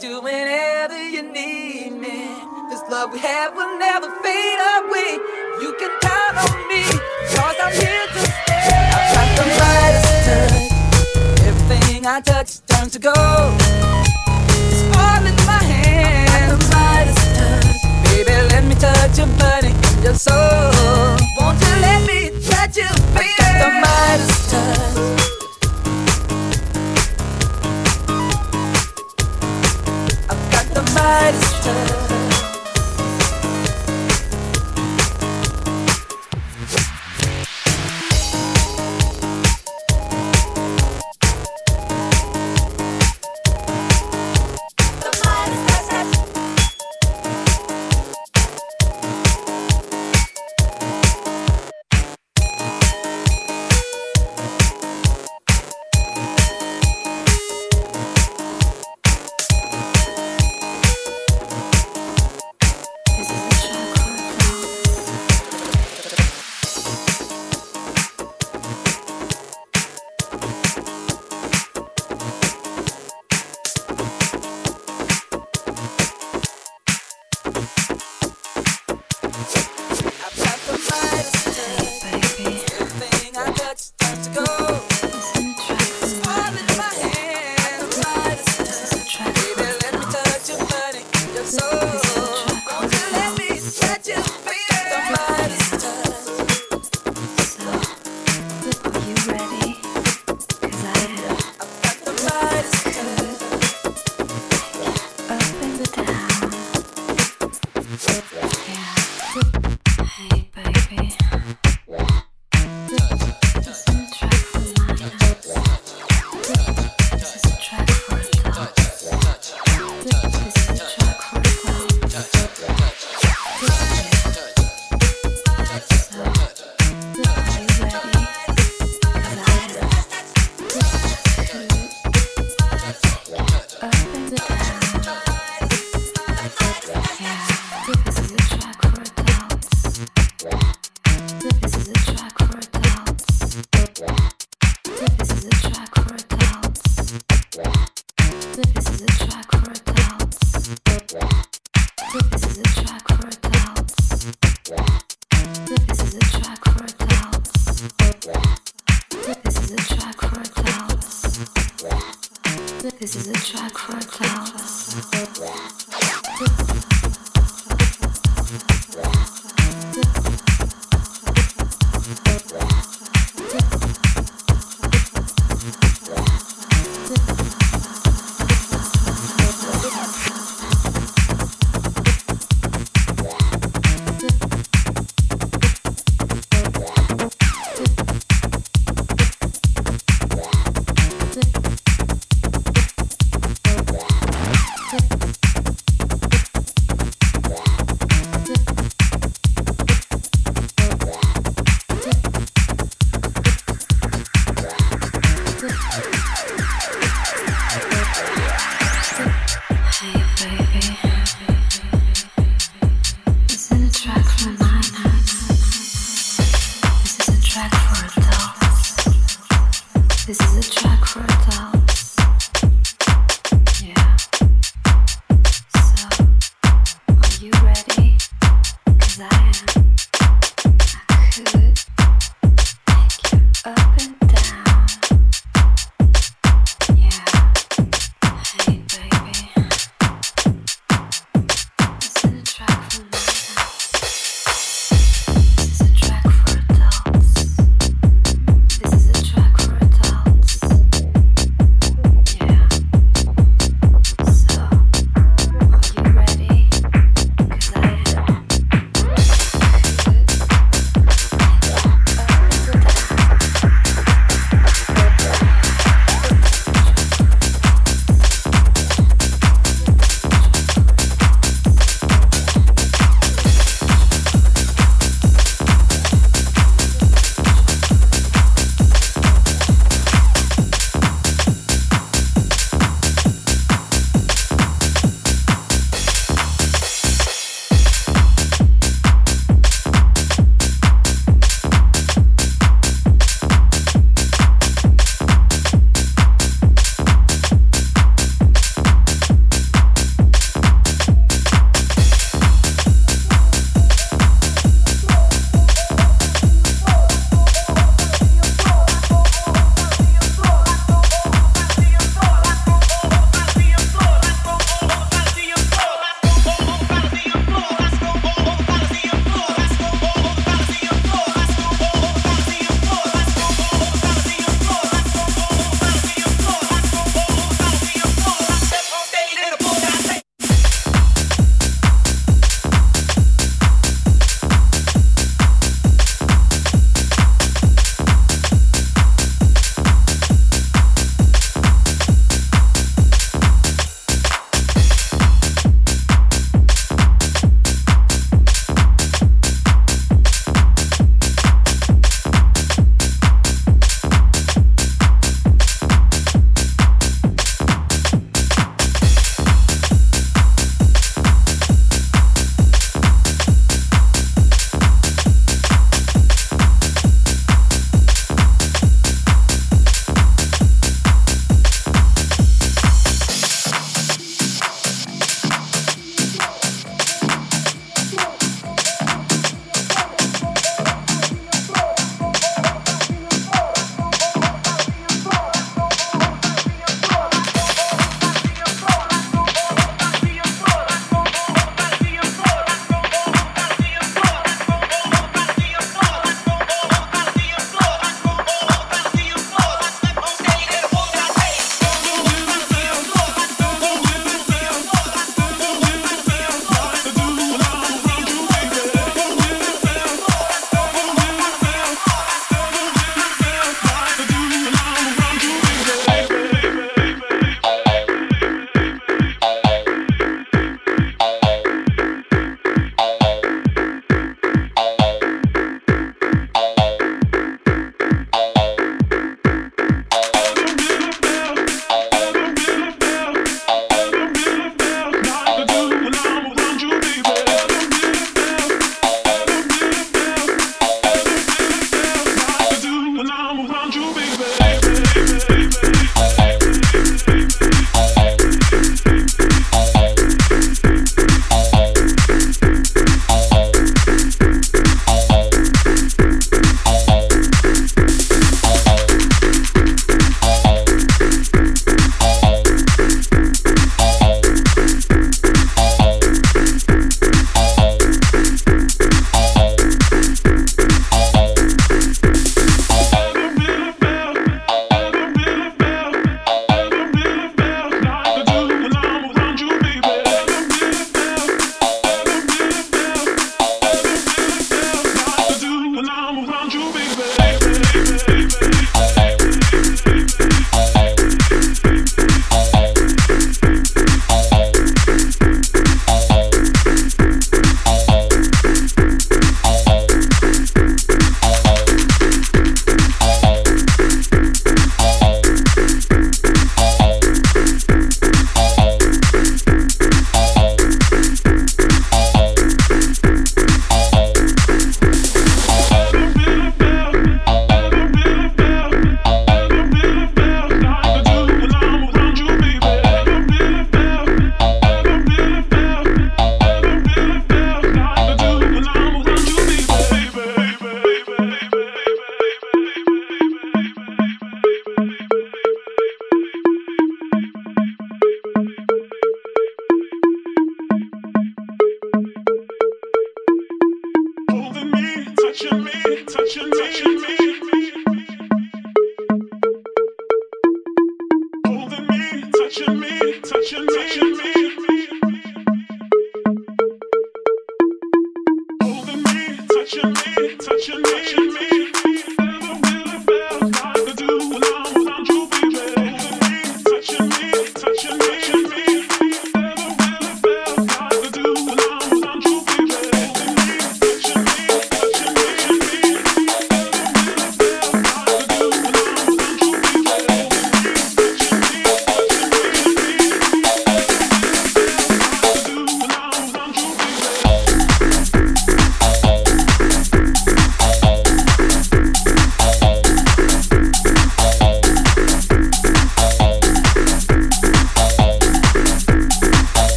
to whenever you need me. This love we have will never fade away.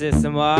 System on.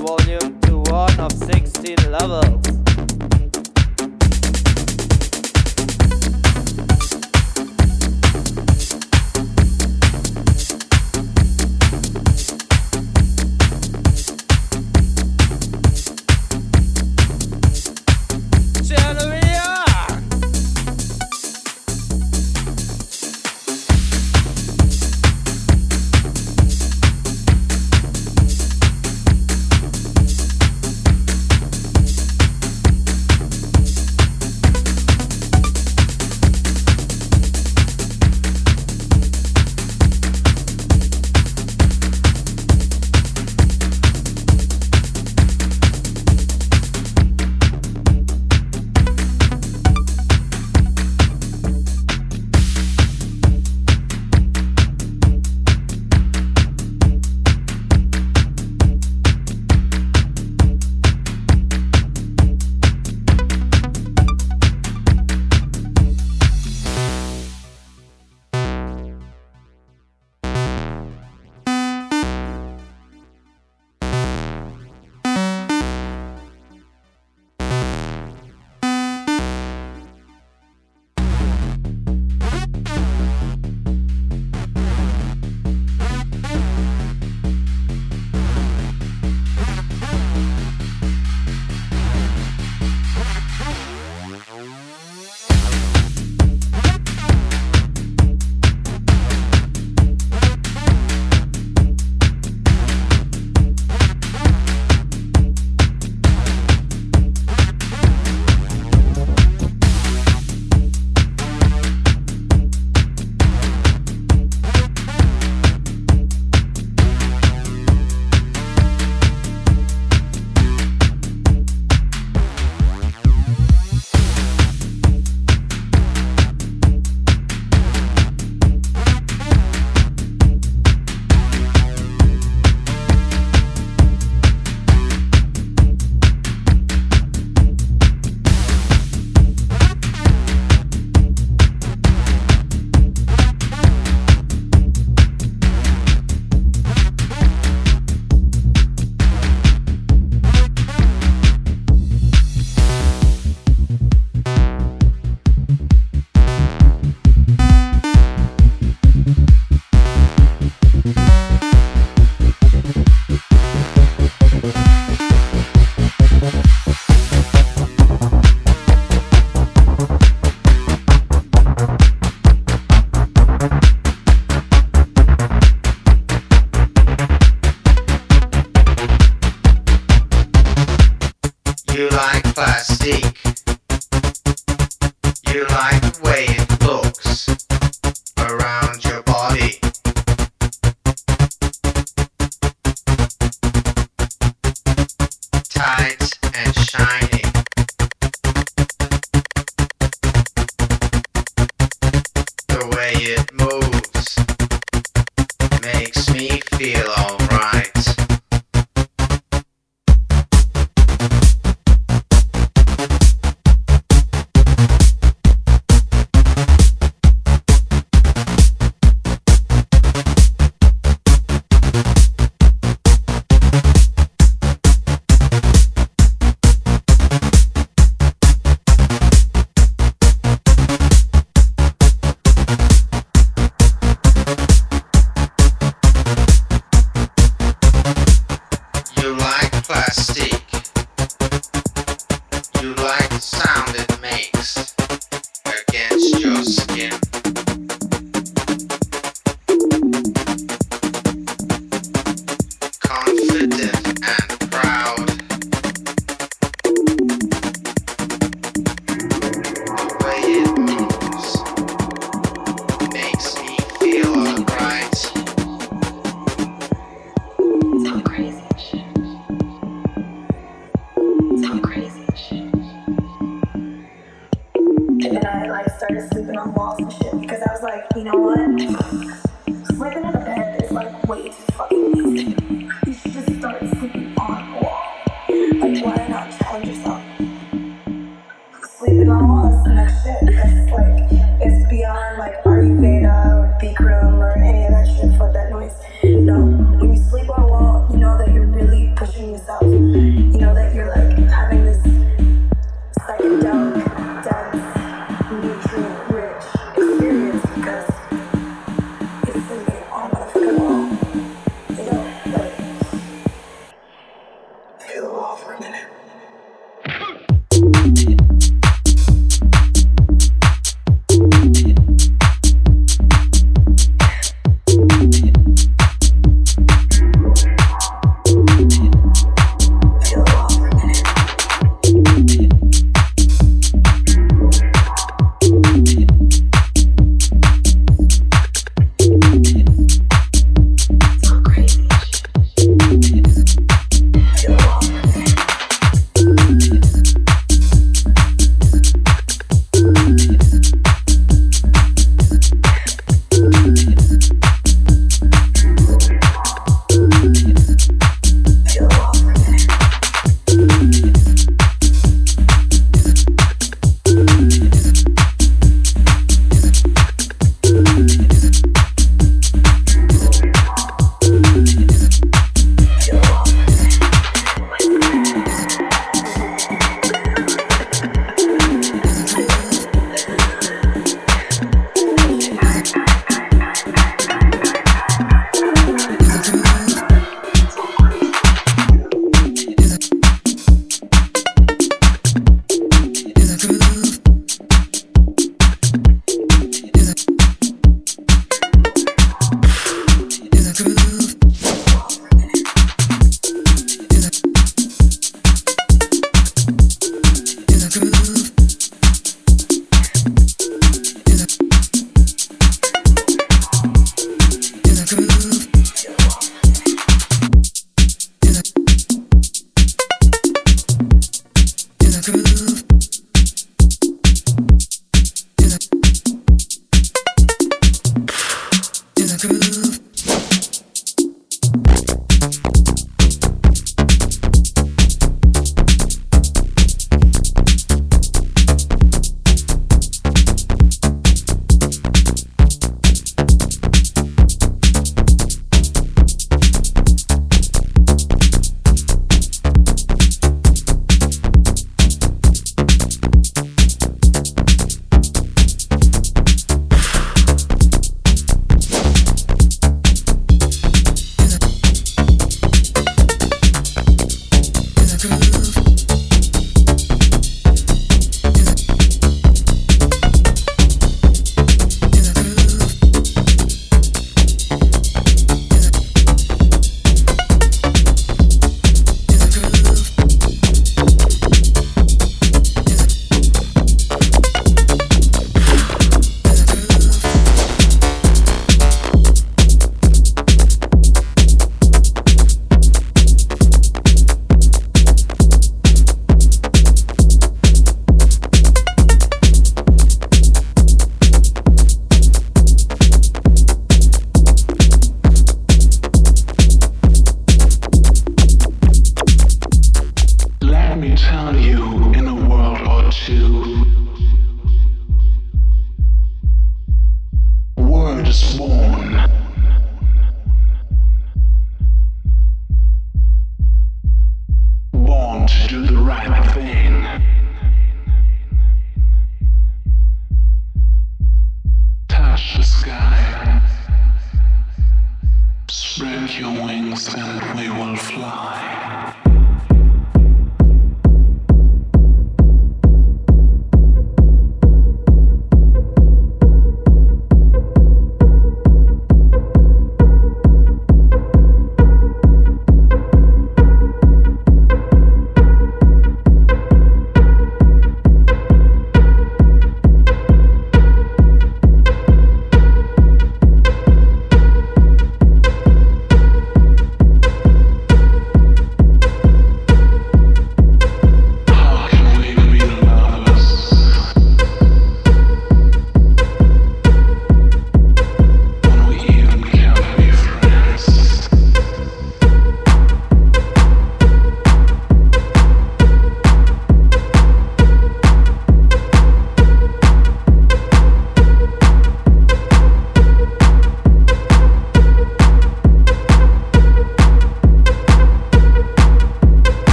Volume to one of 16 levels.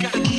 got